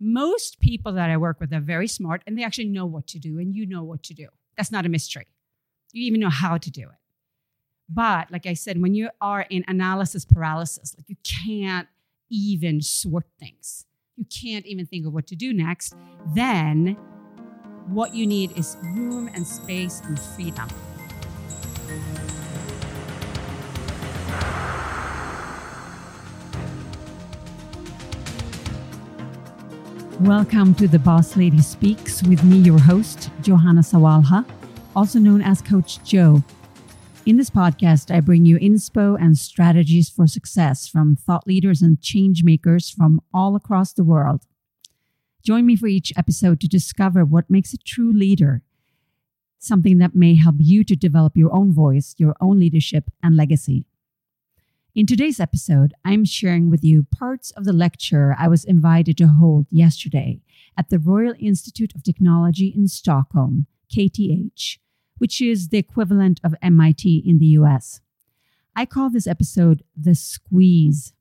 most people that I work with are very smart and they actually know what to do, and you know what to do. That's not a mystery. You even know how to do it. But like I said, when you are in analysis paralysis, like you can't even sort things, you can't even think of what to do next, then what you need is room and space and freedom. Welcome to the Boss Lady Speaks with me, your host, Johanna Sawalha, also known as Coach Joe. In this podcast, I bring you inspo and strategies for success from thought leaders and change makers from all across the world. Join me for each episode to discover what makes a true leader, something that may help you to develop your own voice, your own leadership, and legacy. In today's episode, I'm sharing with you parts of the lecture I was invited to hold yesterday at the Royal Institute of Technology in Stockholm, KTH, which is the equivalent of MIT in the US. I call this episode The Squeeze.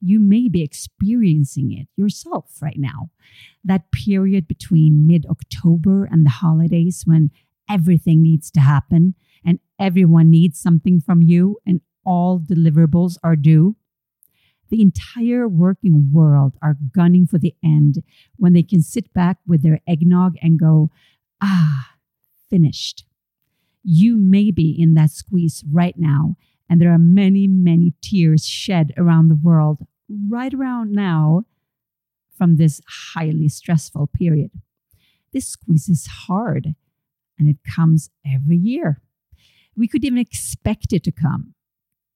You may be experiencing it yourself right now. That period between mid October and the holidays when everything needs to happen and everyone needs something from you and all deliverables are due. The entire working world are gunning for the end when they can sit back with their eggnog and go, ah, finished. You may be in that squeeze right now, and there are many, many tears shed around the world right around now from this highly stressful period. This squeeze is hard, and it comes every year. We could even expect it to come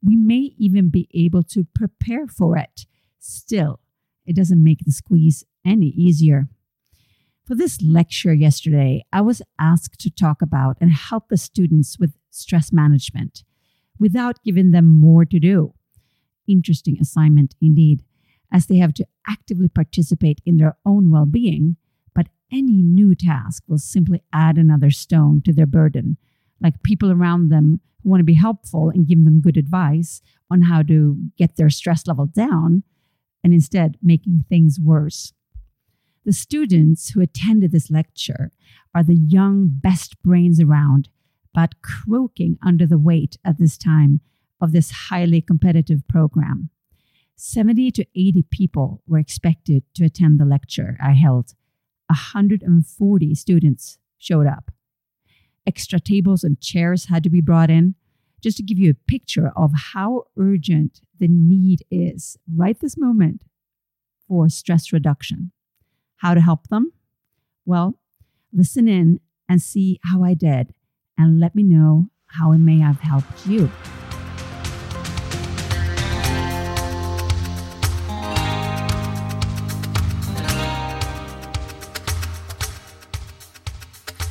we may even be able to prepare for it. Still, it doesn't make the squeeze any easier. For this lecture yesterday, I was asked to talk about and help the students with stress management without giving them more to do. Interesting assignment indeed, as they have to actively participate in their own well being, but any new task will simply add another stone to their burden, like people around them want to be helpful and give them good advice on how to get their stress level down and instead making things worse. The students who attended this lecture are the young best brains around, but croaking under the weight at this time of this highly competitive program. 70 to 80 people were expected to attend the lecture I held. 140 students showed up extra tables and chairs had to be brought in, just to give you a picture of how urgent the need is right this moment for stress reduction. How to help them? Well, listen in and see how I did, and let me know how it may have helped you.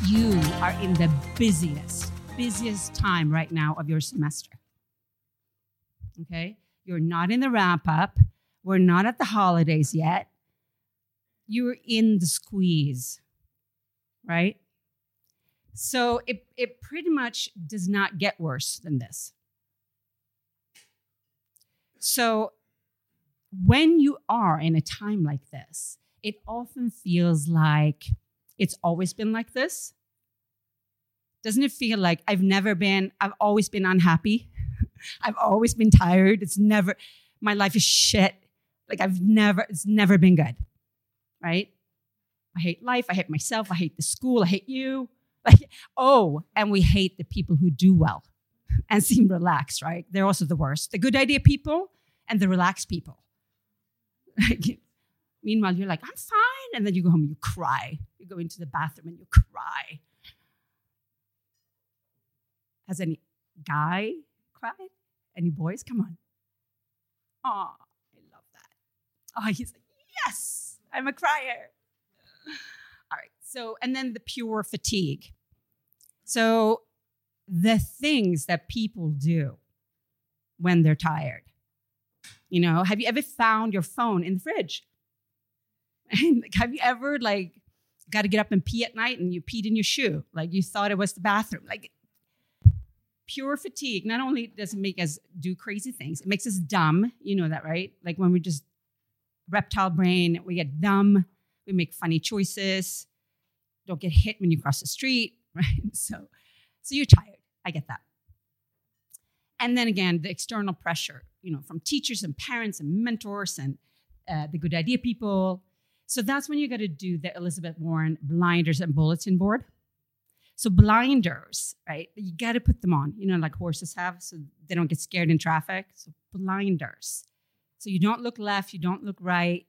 You are in the busiest, busiest time right now of your semester. Okay? You're not in the wrap up. We're not at the holidays yet. You're in the squeeze, right? So it, it pretty much does not get worse than this. So when you are in a time like this, it often feels like it's always been like this? Doesn't it feel like I've never been, I've always been unhappy? I've always been tired. It's never, my life is shit. Like I've never, it's never been good, right? I hate life. I hate myself. I hate the school. I hate you. Like, oh, and we hate the people who do well and seem relaxed, right? They're also the worst. The good idea people and the relaxed people. Meanwhile, you're like, I'm fine. And then you go home and you cry. You go into the bathroom and you cry. Has any guy cried? Any boys? Come on. Oh, I love that. Oh, he's like, yes, I'm a crier. All right. So, and then the pure fatigue. So, the things that people do when they're tired. You know, have you ever found your phone in the fridge? Have you ever like got to get up and pee at night and you peed in your shoe? Like you thought it was the bathroom. Like pure fatigue not only does it make us do crazy things, it makes us dumb. You know that, right? Like when we just reptile brain, we get dumb, we make funny choices. Don't get hit when you cross the street, right? So, so you're tired. I get that. And then again, the external pressure, you know, from teachers and parents and mentors and uh, the good idea people. So that's when you got to do the Elizabeth Warren blinders and bulletin board. So blinders, right? You got to put them on, you know, like horses have, so they don't get scared in traffic. So blinders. So you don't look left, you don't look right.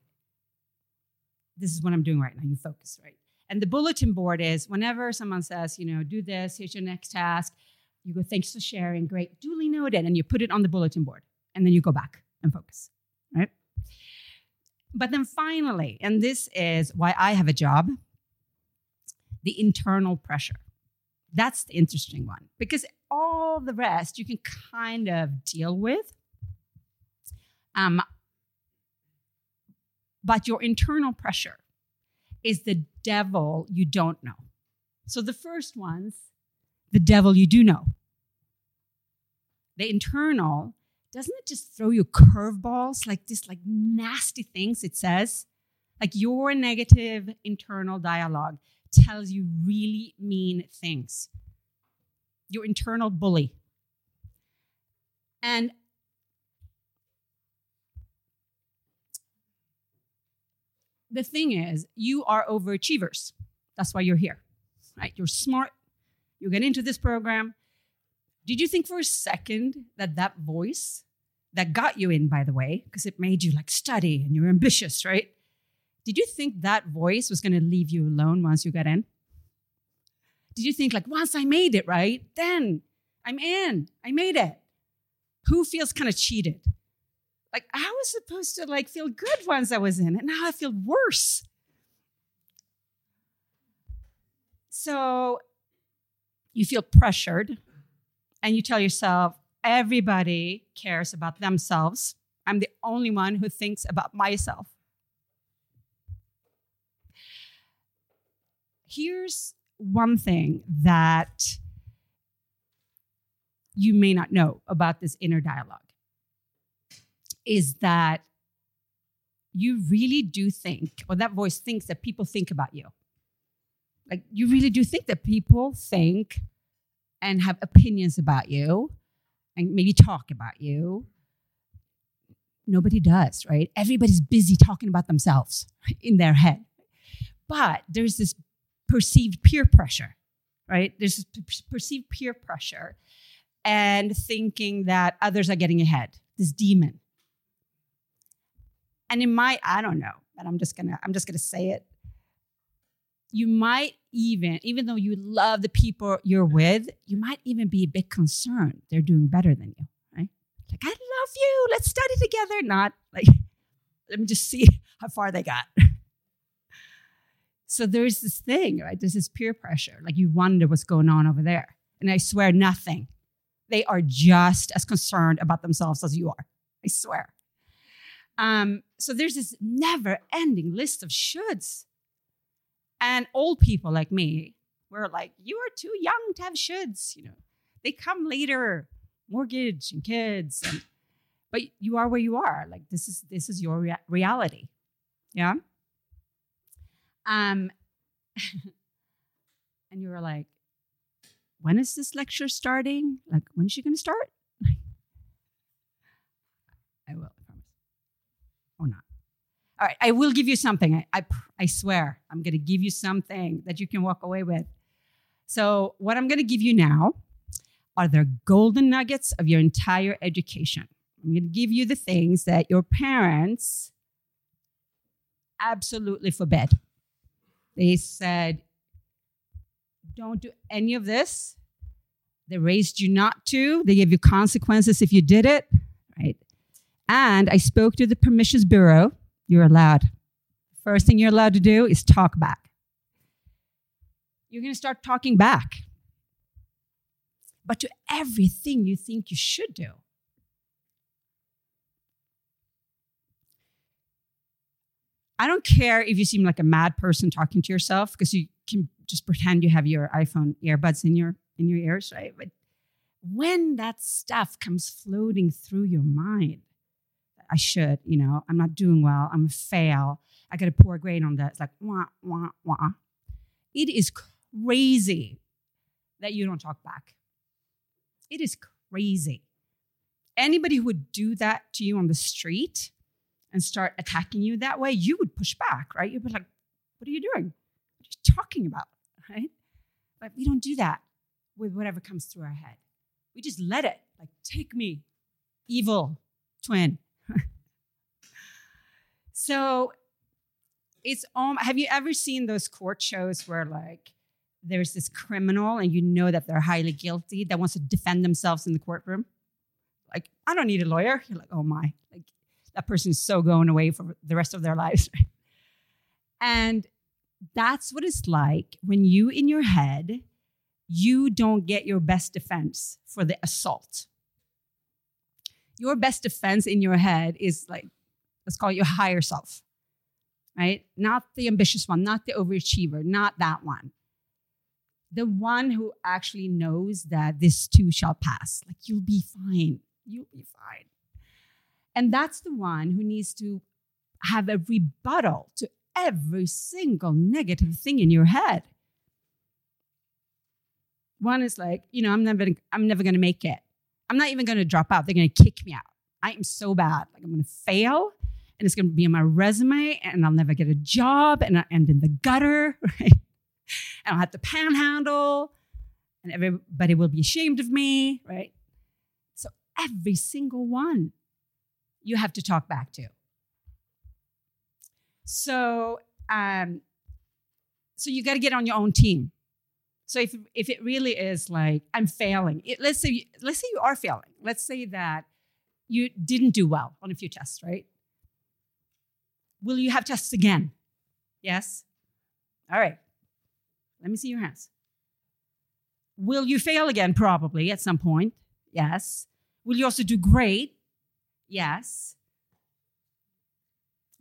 This is what I'm doing right now. You focus, right? And the bulletin board is whenever someone says, you know, do this, here's your next task, you go, thanks for sharing, great, duly noted, and you put it on the bulletin board. And then you go back and focus, right? But then finally, and this is why I have a job, the internal pressure. That's the interesting one because all the rest you can kind of deal with. Um, but your internal pressure is the devil you don't know. So the first one's the devil you do know. The internal, doesn't it just throw you curveballs like this, like nasty things it says? Like your negative internal dialogue tells you really mean things. Your internal bully. And the thing is, you are overachievers. That's why you're here, right? You're smart. You get into this program. Did you think for a second that that voice that got you in, by the way, because it made you like study and you're ambitious, right? Did you think that voice was going to leave you alone once you got in? Did you think, like, once I made it, right? Then I'm in. I made it. Who feels kind of cheated? Like, I was supposed to like feel good once I was in, and now I feel worse. So you feel pressured, and you tell yourself, everybody cares about themselves. I'm the only one who thinks about myself. here's one thing that you may not know about this inner dialogue is that you really do think, or that voice thinks that people think about you. Like, you really do think that people think and have opinions about you and maybe talk about you. Nobody does, right? Everybody's busy talking about themselves in their head. But there's this perceived peer pressure, right? There's this perceived peer pressure and thinking that others are getting ahead, this demon. And in my, I don't know, but I'm just gonna, I'm just gonna say it. You might even, even though you love the people you're with, you might even be a bit concerned they're doing better than you, right? Like, I love you, let's study together. Not like, let me just see how far they got. So there's this thing, right? There's this peer pressure. Like you wonder what's going on over there. And I swear nothing. They are just as concerned about themselves as you are. I swear. Um, so there's this never ending list of shoulds. And old people like me, we're like, you are too young to have shoulds. You know, they come later, mortgage and kids. And, but you are where you are. Like this is this is your rea- reality. Yeah. Um, and you were like, when is this lecture starting? Like, when is she going to start? I will, I promise. Or not. All right, I will give you something. I, I, I swear, I'm going to give you something that you can walk away with. So, what I'm going to give you now are the golden nuggets of your entire education. I'm going to give you the things that your parents absolutely forbid. They said, don't do any of this. They raised you not to. They gave you consequences if you did it, right? And I spoke to the permissions bureau. You're allowed. First thing you're allowed to do is talk back. You're going to start talking back. But to everything you think you should do. I don't care if you seem like a mad person talking to yourself because you can just pretend you have your iPhone earbuds in your in your ears, right? But when that stuff comes floating through your mind, I should, you know, I'm not doing well, I'm a fail, I got a poor grade on that. It's like wah wah wah. It is crazy that you don't talk back. It is crazy. Anybody who would do that to you on the street and start attacking you that way, you would push back, right? You'd be like, "What are you doing? What are you talking about?" Right? But we don't do that with whatever comes through our head. We just let it, like, take me, evil twin. So it's um have you ever seen those court shows where like there's this criminal and you know that they're highly guilty that wants to defend themselves in the courtroom? Like, I don't need a lawyer. You're like, oh my, like that person's so going away for the rest of their lives. and that's what it's like when you in your head you don't get your best defense for the assault. Your best defense in your head is like, let's call it your higher self, right? Not the ambitious one, not the overachiever, not that one. The one who actually knows that this too shall pass. Like, you'll be fine. You'll be fine. And that's the one who needs to have a rebuttal to every single negative thing in your head. One is like, you know, I'm never, I'm never going to make it. I'm not even going to drop out. They're going to kick me out. I am so bad. Like I'm going to fail, and it's going to be on my resume, and I'll never get a job, and I end in the gutter, right? And I'll have to panhandle, and everybody will be ashamed of me, right? So every single one, you have to talk back to. So, um, so you got to get on your own team. So if if it really is like I'm failing, it, let's say you, let's say you are failing. Let's say that you didn't do well on a few tests, right? Will you have tests again? Yes. All right. Let me see your hands. Will you fail again? Probably at some point. Yes. Will you also do great? Yes.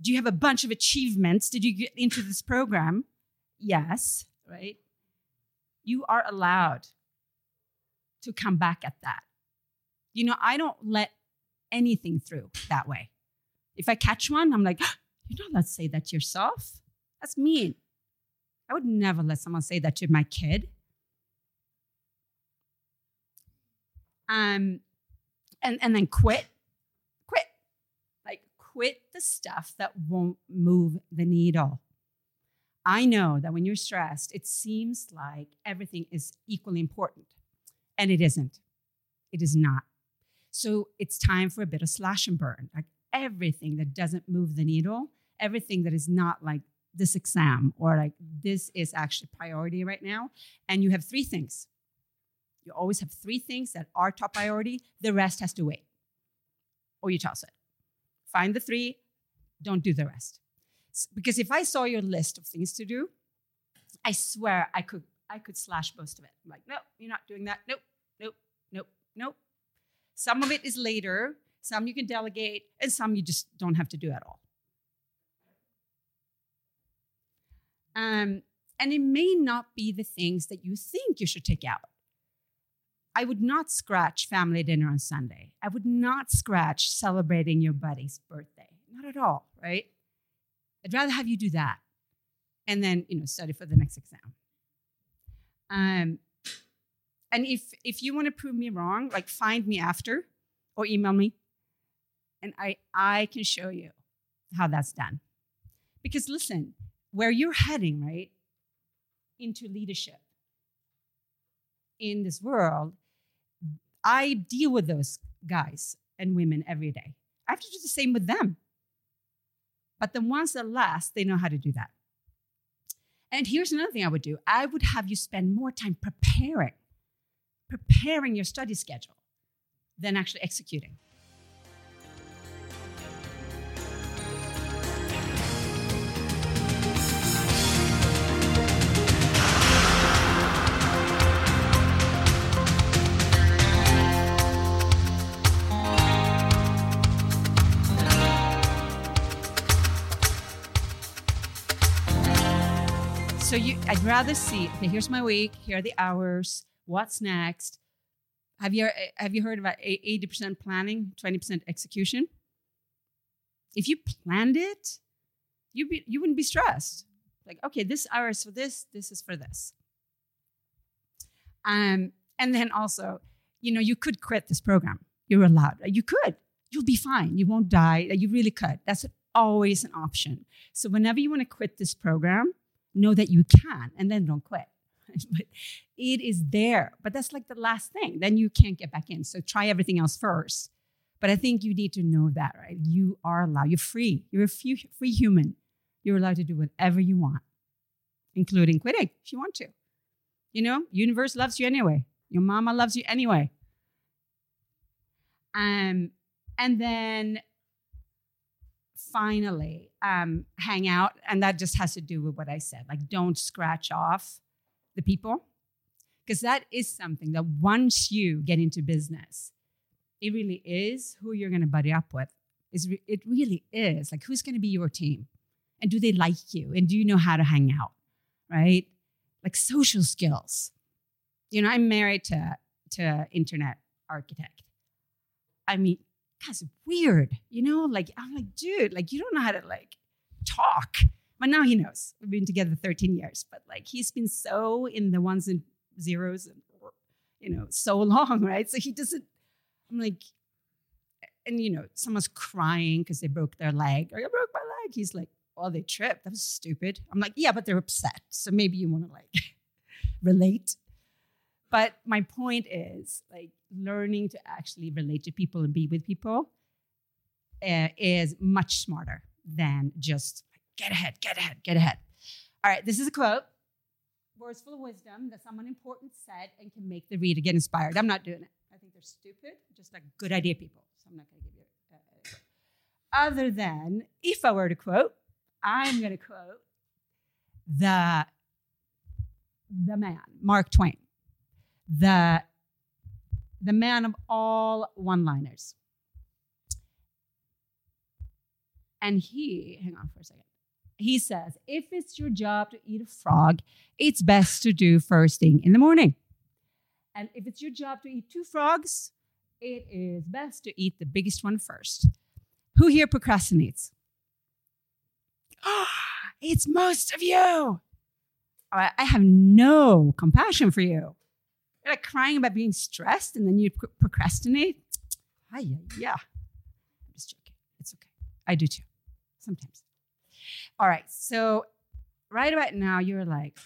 Do you have a bunch of achievements? Did you get into this program? Yes, right? you are allowed to come back at that. You know, I don't let anything through that way. If I catch one, I'm like, you don't let's say that to yourself. That's mean. I would never let someone say that to my kid. Um, and, and then quit. Quit. Like quit the stuff that won't move the needle. I know that when you're stressed, it seems like everything is equally important, and it isn't. It is not. So it's time for a bit of slash and burn. Like everything that doesn't move the needle, everything that is not like this exam or like this is actually priority right now. And you have three things. You always have three things that are top priority. The rest has to wait. Or you toss it. Find the three, don't do the rest because if I saw your list of things to do, I swear I could I could slash most of it. I'm like, no, you're not doing that. Nope, nope, nope, nope. Some of it is later, some you can delegate, and some you just don't have to do at all. Um, and it may not be the things that you think you should take out. I would not scratch family dinner on Sunday. I would not scratch celebrating your buddy's birthday. Not at all, right? I'd rather have you do that and then, you know, study for the next exam. Um, and if if you want to prove me wrong, like find me after or email me and I I can show you how that's done. Because listen, where you're heading, right, into leadership in this world, I deal with those guys and women every day. I have to do the same with them. But the ones that last, they know how to do that. And here's another thing I would do I would have you spend more time preparing, preparing your study schedule than actually executing. So you, I'd rather see. Okay, here's my week. Here are the hours. What's next? Have you have you heard about eighty percent planning, twenty percent execution? If you planned it, You be you wouldn't be stressed. Like, okay, this hour is for this, this is for this. Um, and then also, you know, you could quit this program. You're allowed. You could. You'll be fine. You won't die. You really could. That's always an option. So whenever you want to quit this program, know that you can and then don't quit. but it is there. But that's like the last thing. Then you can't get back in. So try everything else first. But I think you need to know that, right? You are allowed. You're free. You're a free human. You're allowed to do whatever you want, including quitting if you want to. You know, universe loves you anyway. Your mama loves you anyway. Um, and then finally, um, hang out. And that just has to do with what I said. Like, don't scratch off the people. Because that is something that once you get into business, it really is who you're going to buddy up with. Is it really is. Like, who's going to be your team? And do they like you? And do you know how to hang out? Right? like social skills. You know, I'm married to to internet architect. I mean, that's weird. You know, like I'm like, dude, like you don't know how to like talk. But now he knows. We've been together 13 years, but like he's been so in the ones and zeros and you know, so long, right? So he doesn't. I'm like, and you know, someone's crying because they broke their leg, or I broke my leg. He's like, well, they tripped. That was stupid. I'm like, yeah, but they're upset. So maybe you want to like relate. But my point is like learning to actually relate to people and be with people uh, is much smarter than just get ahead, get ahead, get ahead. All right, this is a quote. Words full of wisdom that someone important said and can make the reader get inspired. I'm not doing it. I think they're stupid, just like good idea people. So I'm not going to give you quote. Other than if I were to quote, I'm going to quote the the man, Mark Twain, the the man of all one-liners. And he, hang on for a second. He says, if it's your job to eat a frog, it's best to do first thing in the morning. And if it's your job to eat two frogs, it is best to eat the biggest one first. Who here procrastinates? it's most of you. I have no compassion for you. You're like crying about being stressed and then you procrastinate. Ah, yeah, yeah. I'm just joking. It's okay. I do too, sometimes. All right. So, right about now, you're like,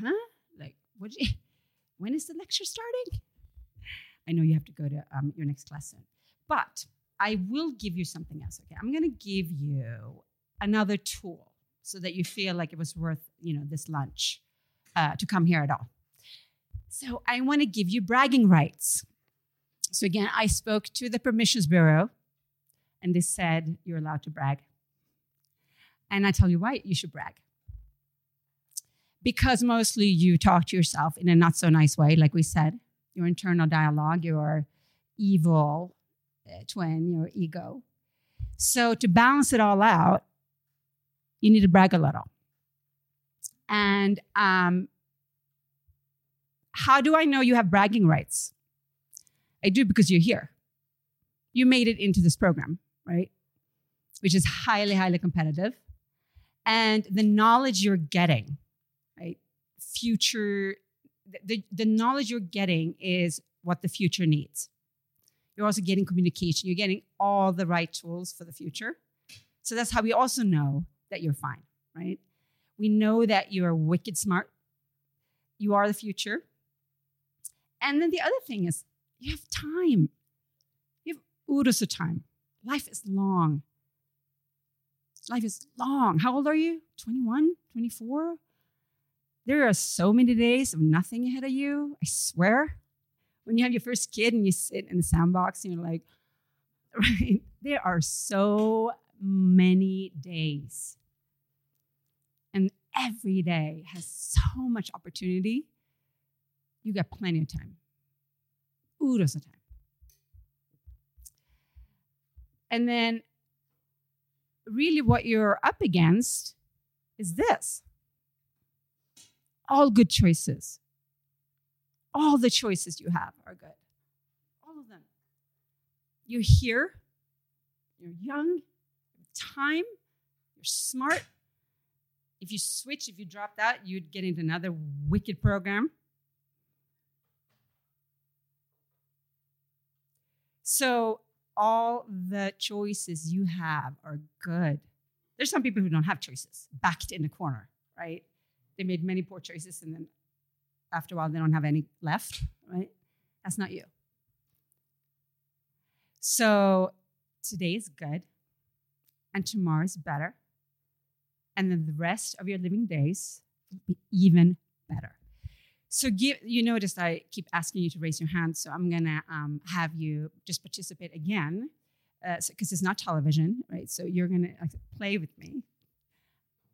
huh? Like, what? You, when is the lecture starting? I know you have to go to um, your next class soon, but I will give you something else. Okay, I'm going to give you another tool so that you feel like it was worth you know this lunch uh, to come here at all so i want to give you bragging rights. So again i spoke to the permissions bureau and they said you're allowed to brag. And i tell you why you should brag. Because mostly you talk to yourself in a not so nice way like we said your internal dialogue your evil uh, twin your ego. So to balance it all out you need to brag a little. And um, how do I know you have bragging rights? I do because you're here. You made it into this program, right? Which is highly, highly competitive. And the knowledge you're getting, right? Future, the, the knowledge you're getting is what the future needs. You're also getting communication, you're getting all the right tools for the future. So that's how we also know that you're fine, right? We know that you're wicked smart. You are the future. And then the other thing is you have time. You have of time. Life is long. Life is long. How old are you? 21, 24? There are so many days of nothing ahead of you. I swear. When you have your first kid and you sit in the sandbox and you're like, right? There are so many days. And every day has so much opportunity. You got plenty of time. Oodles of time. And then, really, what you're up against is this all good choices. All the choices you have are good. All of them. You're here, you're young, time, you're smart, if you switch, if you drop that, you'd get into another wicked program. So all the choices you have are good. There's some people who don't have choices, backed in a corner, right? They made many poor choices and then after a while they don't have any left, right? That's not you. So today is good and tomorrow is better. And then the rest of your living days will be even better. So give, you notice I keep asking you to raise your hand, so I'm gonna um, have you just participate again, because uh, so, it's not television, right? So you're gonna uh, play with me.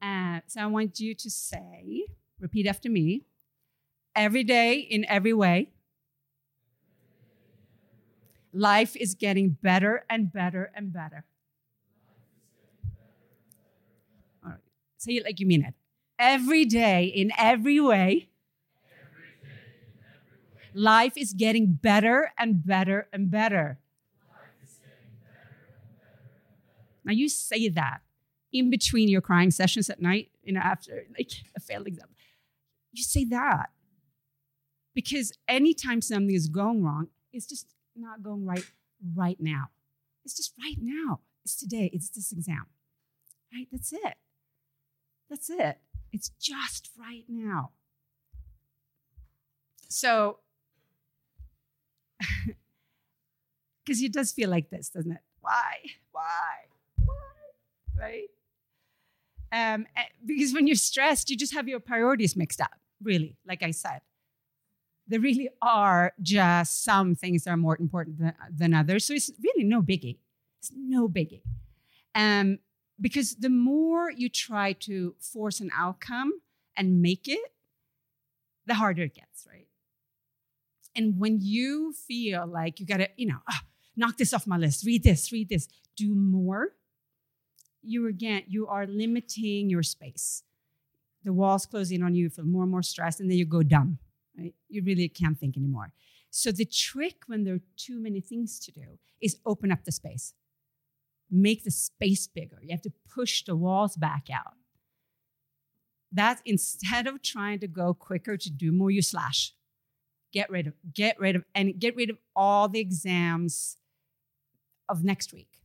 Uh, so I want you to say, repeat after me, every day in every way. Life is getting better and better and better. All right. Say it like you mean it. Every day in every way Life is getting better and better and better. Now you say that in between your crying sessions at night, you know, after like a failed exam. You say that because anytime something is going wrong, it's just not going right right now. It's just right now. It's today. It's this exam. Right? That's it. That's it. It's just right now. So because it does feel like this, doesn't it? Why? Why? Why? Right? Um, eh, because when you're stressed, you just have your priorities mixed up, really, like I said. There really are just some things that are more important than, than others. So it's really no biggie. It's no biggie. Um, because the more you try to force an outcome and make it, the harder it gets, right? And when you feel like you got to, you know, oh, knock this off my list, read this, read this, do more, you again, you are limiting your space. The walls closing on you, you feel more and more stressed, and then you go dumb, right? You really can't think anymore. So the trick when there are too many things to do is open up the space. Make the space bigger. You have to push the walls back out. That instead of trying to go quicker to do more, you slash get rid of get rid of and get rid of all the exams of next week.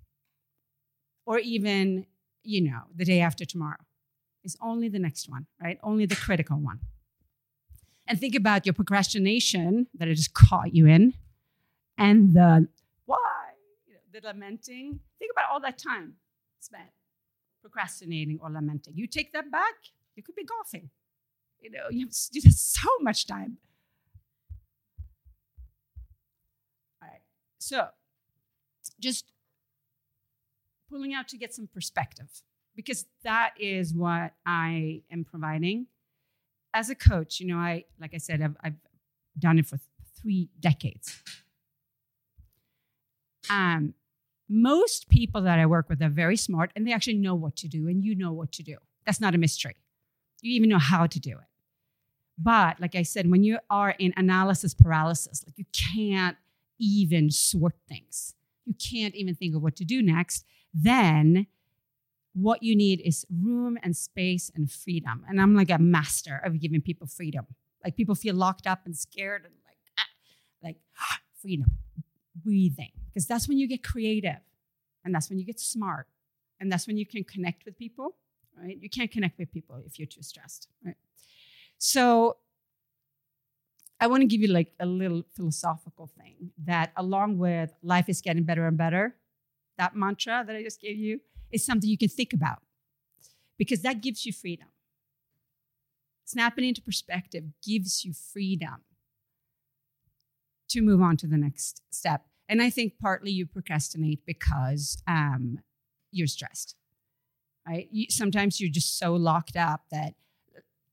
Or even you know the day after tomorrow. Is only the next one right? Only the critical one. And think about your procrastination that i just caught you in and the why the lamenting. Think about all that time spent procrastinating or lamenting. You take that back you could be golfing. You know you have, you have so much time So, just pulling out to get some perspective, because that is what I am providing. As a coach, you know, I, like I said, I've, I've done it for three decades. Um, most people that I work with are very smart and they actually know what to do, and you know what to do. That's not a mystery. You even know how to do it. But like I said, when you are in analysis paralysis, like you can't even sort things. You can't even think of what to do next. Then what you need is room and space and freedom. And I'm like a master of giving people freedom. Like people feel locked up and scared and like, ah, like freedom, breathing. Because that's when you get creative and that's when you get smart and that's when you can connect with people, right? You can't connect with people if you're too stressed, right? So I want to give you like a little philosophical thing that, along with life is getting better and better, that mantra that I just gave you is something you can think about because that gives you freedom. Snapping into perspective gives you freedom to move on to the next step. And I think partly you procrastinate because um, you're stressed, right? You, sometimes you're just so locked up that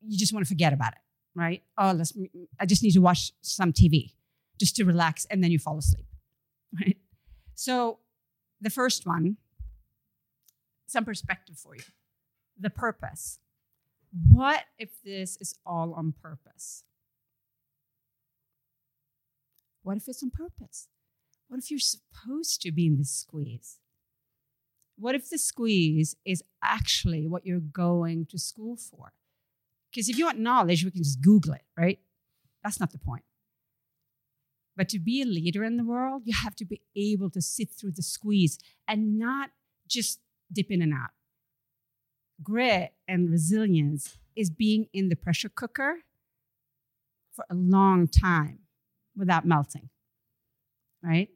you just want to forget about it right? Oh, let's, I just need to watch some TV just to relax, and then you fall asleep, right? So, the first one, some perspective for you. The purpose. What if this is all on purpose? What if it's on purpose? What if you're supposed to be in this squeeze? What if the squeeze is actually what you're going to school for? Because if you want knowledge, we can just Google it, right? That's not the point. But to be a leader in the world, you have to be able to sit through the squeeze and not just dip in and out. Grit and resilience is being in the pressure cooker for a long time without melting, right?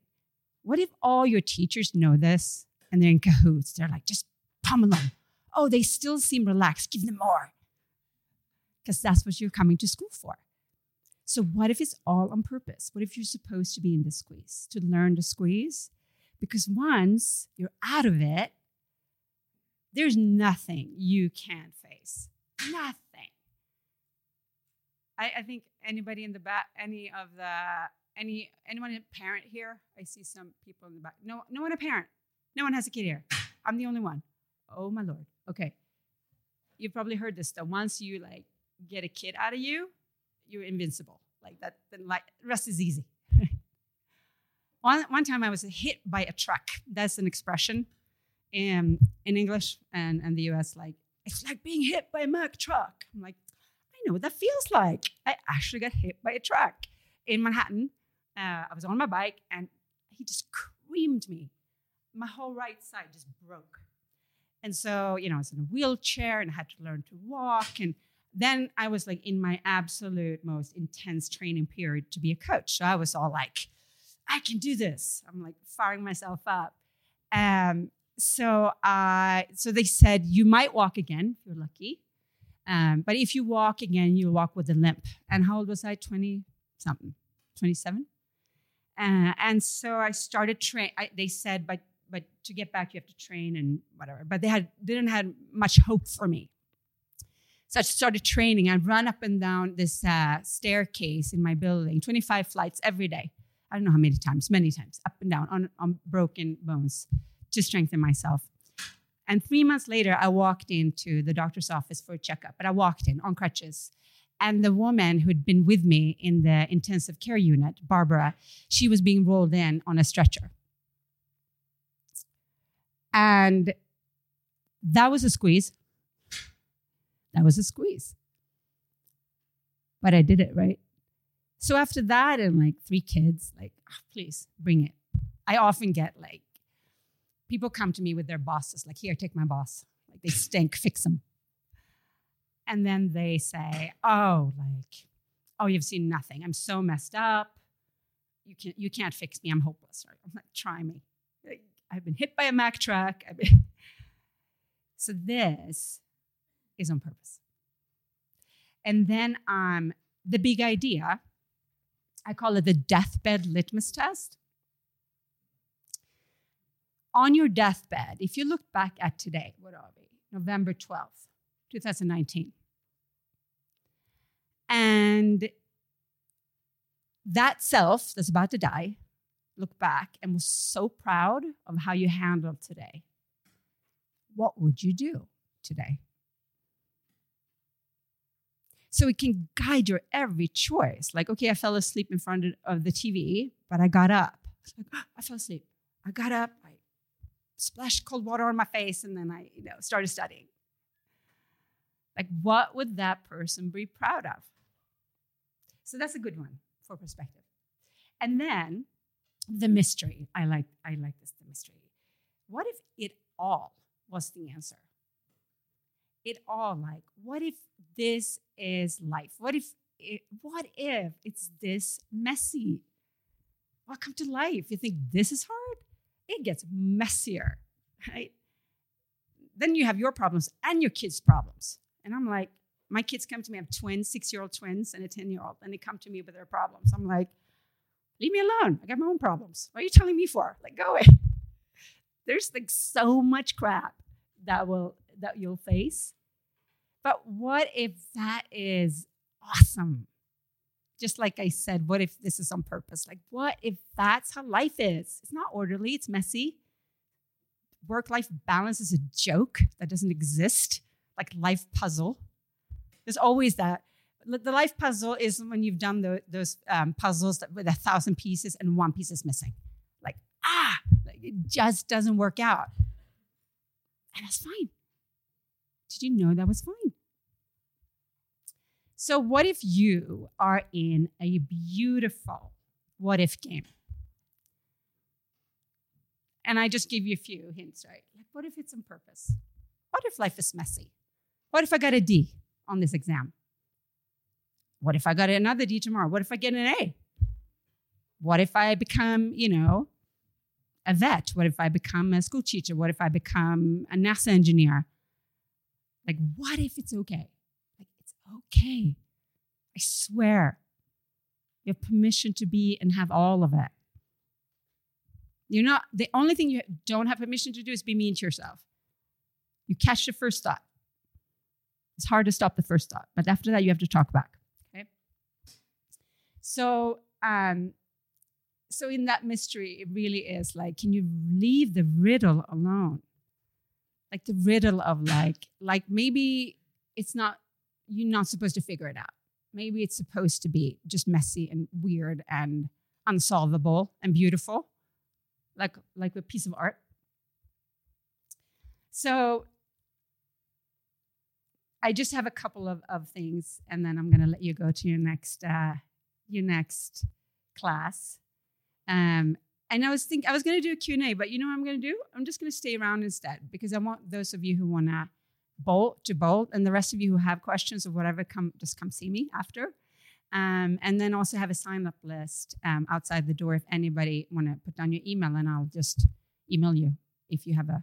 What if all your teachers know this and they're in cahoots? They're like, just pummel them. Oh, they still seem relaxed. Give them more. Because that's what you're coming to school for. So, what if it's all on purpose? What if you're supposed to be in the squeeze, to learn the squeeze? Because once you're out of it, there's nothing you can't face. Nothing. I, I think anybody in the back, any of the any anyone a parent here? I see some people in the back. No, no one a parent. No one has a kid here. I'm the only one. Oh my lord. Okay. You've probably heard this though. Once you like get a kid out of you, you're invincible. Like that, then like rest is easy. one, one time I was hit by a truck. That's an expression in, in English and, and the US, like, it's like being hit by a Mack truck. I'm like, I know what that feels like. I actually got hit by a truck in Manhattan. Uh, I was on my bike and he just creamed me. My whole right side just broke. And so, you know, I was in a wheelchair and I had to learn to walk. And then I was like in my absolute most intense training period to be a coach. So I was all like, I can do this. I'm like firing myself up. Um, so uh, so they said you might walk again if you're lucky. Um, but if you walk again, you'll walk with a limp. And how old was I? 20 something, 27? Uh, and so I started train. They said, but but to get back, you have to train and whatever. But they had they didn't have much hope for me. So I started training. I'd run up and down this uh, staircase in my building, 25 flights every day. I don't know how many times, many times, up and down on, on broken bones to strengthen myself. And three months later, I walked into the doctor's office for a checkup, but I walked in on crutches. And the woman who'd been with me in the intensive care unit, Barbara, she was being rolled in on a stretcher. And that was a squeeze. That was a squeeze. But I did it, right? So after that, and like three kids, like, oh, please bring it. I often get like people come to me with their bosses, like, here, take my boss. Like they stink, fix them. And then they say, oh, like, oh, you've seen nothing. I'm so messed up. You can't, you can't fix me. I'm hopeless. Right? I'm like, try me. I've been hit by a Mack truck. So this is on purpose. And then um, the big idea, I call it the deathbed litmus test. On your deathbed, if you look back at today, what are we? November 12th, 2019. And that self that's about to die looked back and was so proud of how you handled today. What would you do today? So it can guide your every choice. Like, okay, I fell asleep in front of the TV, but I got up. I fell asleep. I got up. I splashed cold water on my face, and then I, you know, started studying. Like, what would that person be proud of? So that's a good one for perspective. And then the mystery. I like I like this the mystery. What if it all was the answer? It all like what if this is life? What if it, what if it's this messy? Welcome to life? You think this is hard? It gets messier right? Then you have your problems and your kids problems. And i'm like my kids come to me i have twins six year old twins and a 10 year old and they come to me with their problems. I'm like leave me alone. I got my own problems. What are you telling me for? Like go away. There's like so much crap that will that you'll face but what if that is awesome? Just like I said, what if this is on purpose? Like, what if that's how life is? It's not orderly, it's messy. Work life balance is a joke that doesn't exist, like life puzzle. There's always that. The life puzzle is when you've done the, those um, puzzles with a thousand pieces and one piece is missing. Like, ah, like it just doesn't work out. And that's fine. Did you know that was fine? So, what if you are in a beautiful what if game? And I just give you a few hints, right? Like, what if it's on purpose? What if life is messy? What if I got a D on this exam? What if I got another D tomorrow? What if I get an A? What if I become, you know, a vet? What if I become a school teacher? What if I become a NASA engineer? Like, what if it's okay? Okay. I swear. You have permission to be and have all of it. You're not, the only thing you don't have permission to do is be mean to yourself. You catch the first thought. It's hard to stop the first thought, but after that, you have to talk back. Okay. So, um, so in that mystery, it really is like, can you leave the riddle alone? Like the riddle of like, like maybe it's not, you're not supposed to figure it out. Maybe it's supposed to be just messy and weird and unsolvable and beautiful like like a piece of art. So I just have a couple of, of things, and then I'm going to let you go to your next uh, your next class. Um, and I was think I was going to do a Q&A, but you know what I'm going to do? I'm just going to stay around instead because I want those of you who want to bolt to bolt, and the rest of you who have questions or whatever, come just come see me after. Um, and then also have a sign up list um, outside the door if anybody want to put down your email, and I'll just email you if you have a,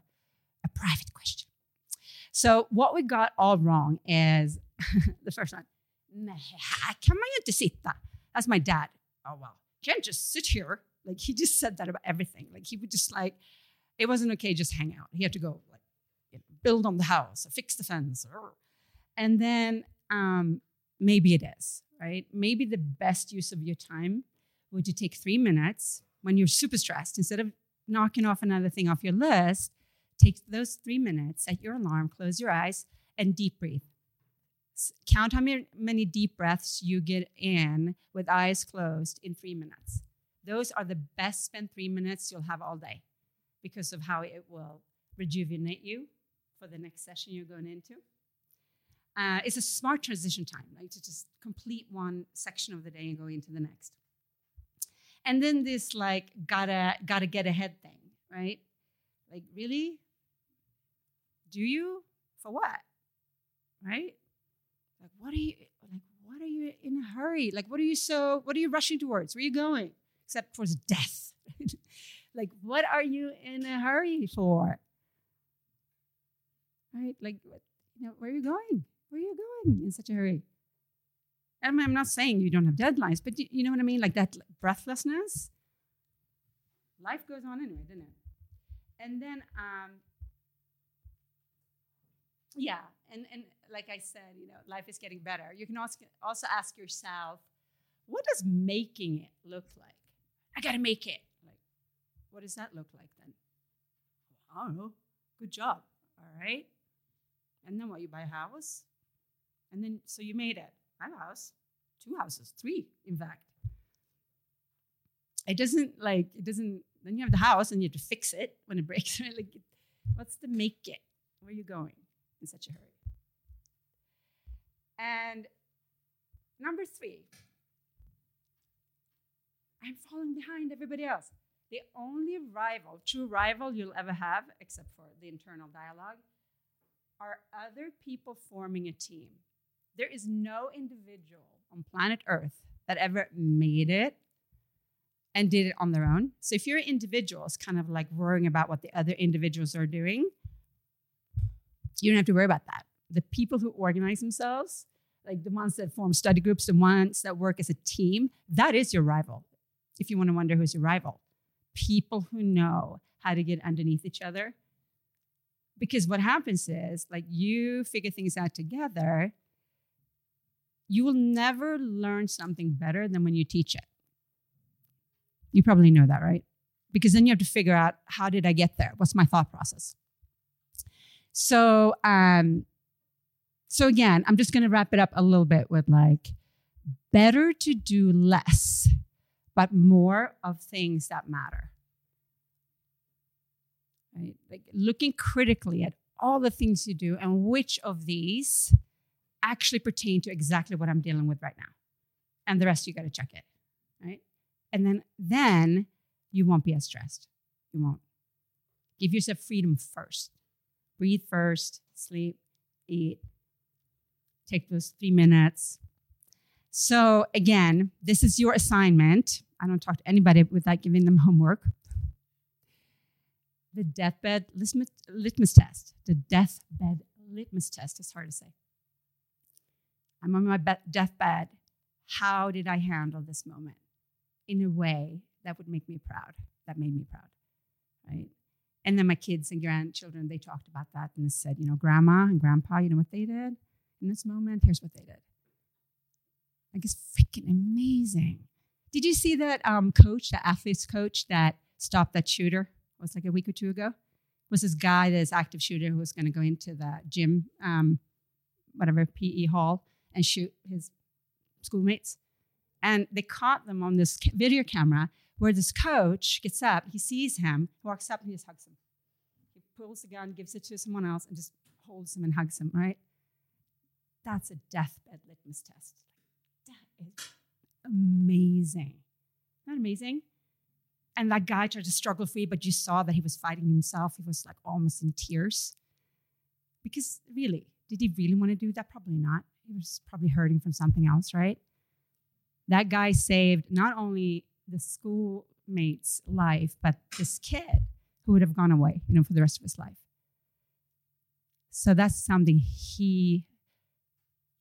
a private question. So, what we got all wrong is the first one. Kan man ju sitta. That's my dad. Oh, well, can't just sit here. Like, he just said that about everything. Like, he would just like, it wasn't okay just hang out. He had to go, build on the house or fix the fence. Or, and then um, maybe it is right? Maybe the best use of your time would to take three minutes when you're super stressed, instead of knocking off another thing off your list, take those three minutes, set your alarm, close your eyes, and deep breathe. Count how many deep breaths you get in with eyes closed in three minutes. Those are the best spent three minutes you'll have all day because of how it will rejuvenate you for the next session you're going into. Uh, it's a smart transition time, like to just complete one section of the day and go into the next. And then this like gotta gotta get ahead thing, right? Like really? Do you? For what? Right? Like what are you like what are you in a hurry? Like what are you so what are you rushing towards? Where are you going? Except towards death. like what are you in a hurry for? Right? Like you know, where are you going? Where are you going in such a hurry? I mean, I'm not saying you don't have deadlines, but you, you know what I mean? Like that breathlessness. Life goes on anyway, doesn't it? And then, um, yeah, and, and like I said, you know, life is getting better. You can also, also ask yourself, what does making it look like? I got to make it. Like, what does that look like then? I don't know. Good job. All right. And then what? You buy a house? And then, so you made it. I have a house, two houses, three, in fact. It doesn't like, it doesn't, then you have the house and you have to fix it when it breaks. Right? Like, what's the make it? Where are you going in such a hurry? And number three, I'm falling behind everybody else. The only rival, true rival you'll ever have, except for the internal dialogue, are other people forming a team. There is no individual on planet Earth that ever made it and did it on their own. So if you're an individual, individuals kind of like worrying about what the other individuals are doing, you don't have to worry about that. The people who organize themselves, like the ones that form study groups, the ones that work as a team, that is your rival. If you want to wonder who's your rival, people who know how to get underneath each other. Because what happens is, like, you figure things out together, you will never learn something better than when you teach it. You probably know that, right? Because then you have to figure out how did I get there? What's my thought process? So, um, so again, I'm just going to wrap it up a little bit with like better to do less, but more of things that matter. Right? Like looking critically at all the things you do and which of these actually pertain to exactly what I'm dealing with right now. And the rest you got to check it, right? And then then you won't be as stressed. You won't. Give yourself freedom first. Breathe first, sleep, eat. Take those 3 minutes. So again, this is your assignment. I don't talk to anybody without giving them homework the deathbed litmus, test. The deathbed litmus test is hard to say. I'm on my be- deathbed. How did I handle this moment in a way that would make me proud? That made me proud, right? And then my kids and grandchildren, they talked about that and said, you know, grandma and grandpa, you know what they did in this moment? Here's what they did. Like it's freaking amazing. Did you see that um, coach, the athletes coach that stopped that shooter? Was like a week or two ago was this guy, this active shooter who was going to go into the gym, um, whatever PE hall, and shoot his schoolmates. And they caught them on this video camera where this coach gets up, he sees him, walks up, and he just hugs him. He pulls the gun, gives it to someone else, and just holds him and hugs him, right? That's a deathbed litmus test. That is amazing. Isn't that amazing? And that guy tried to struggle free, but you saw that he was fighting himself. He was like almost in tears. Because really, did he really want to do that? Probably not. He was probably hurting from something else, right? That guy saved not only the schoolmate's life, but this kid who would have gone away, you know, for the rest of his life. So that's something he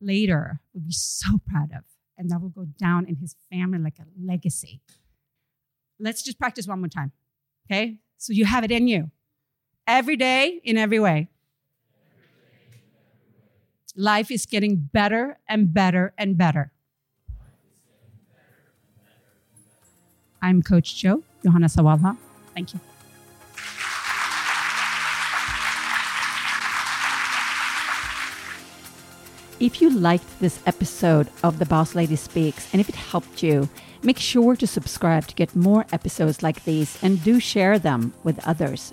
later would be so proud of. And that will go down in his family like a legacy. Let's just practice one more time. Okay? So you have it in you. Every day, in every way. Life is getting better and better and better. I'm Coach Joe, Johanna Sawalha. Thank you. If you liked this episode of The Boss Lady Speaks and if it helped you, Make sure to subscribe to get more episodes like these and do share them with others.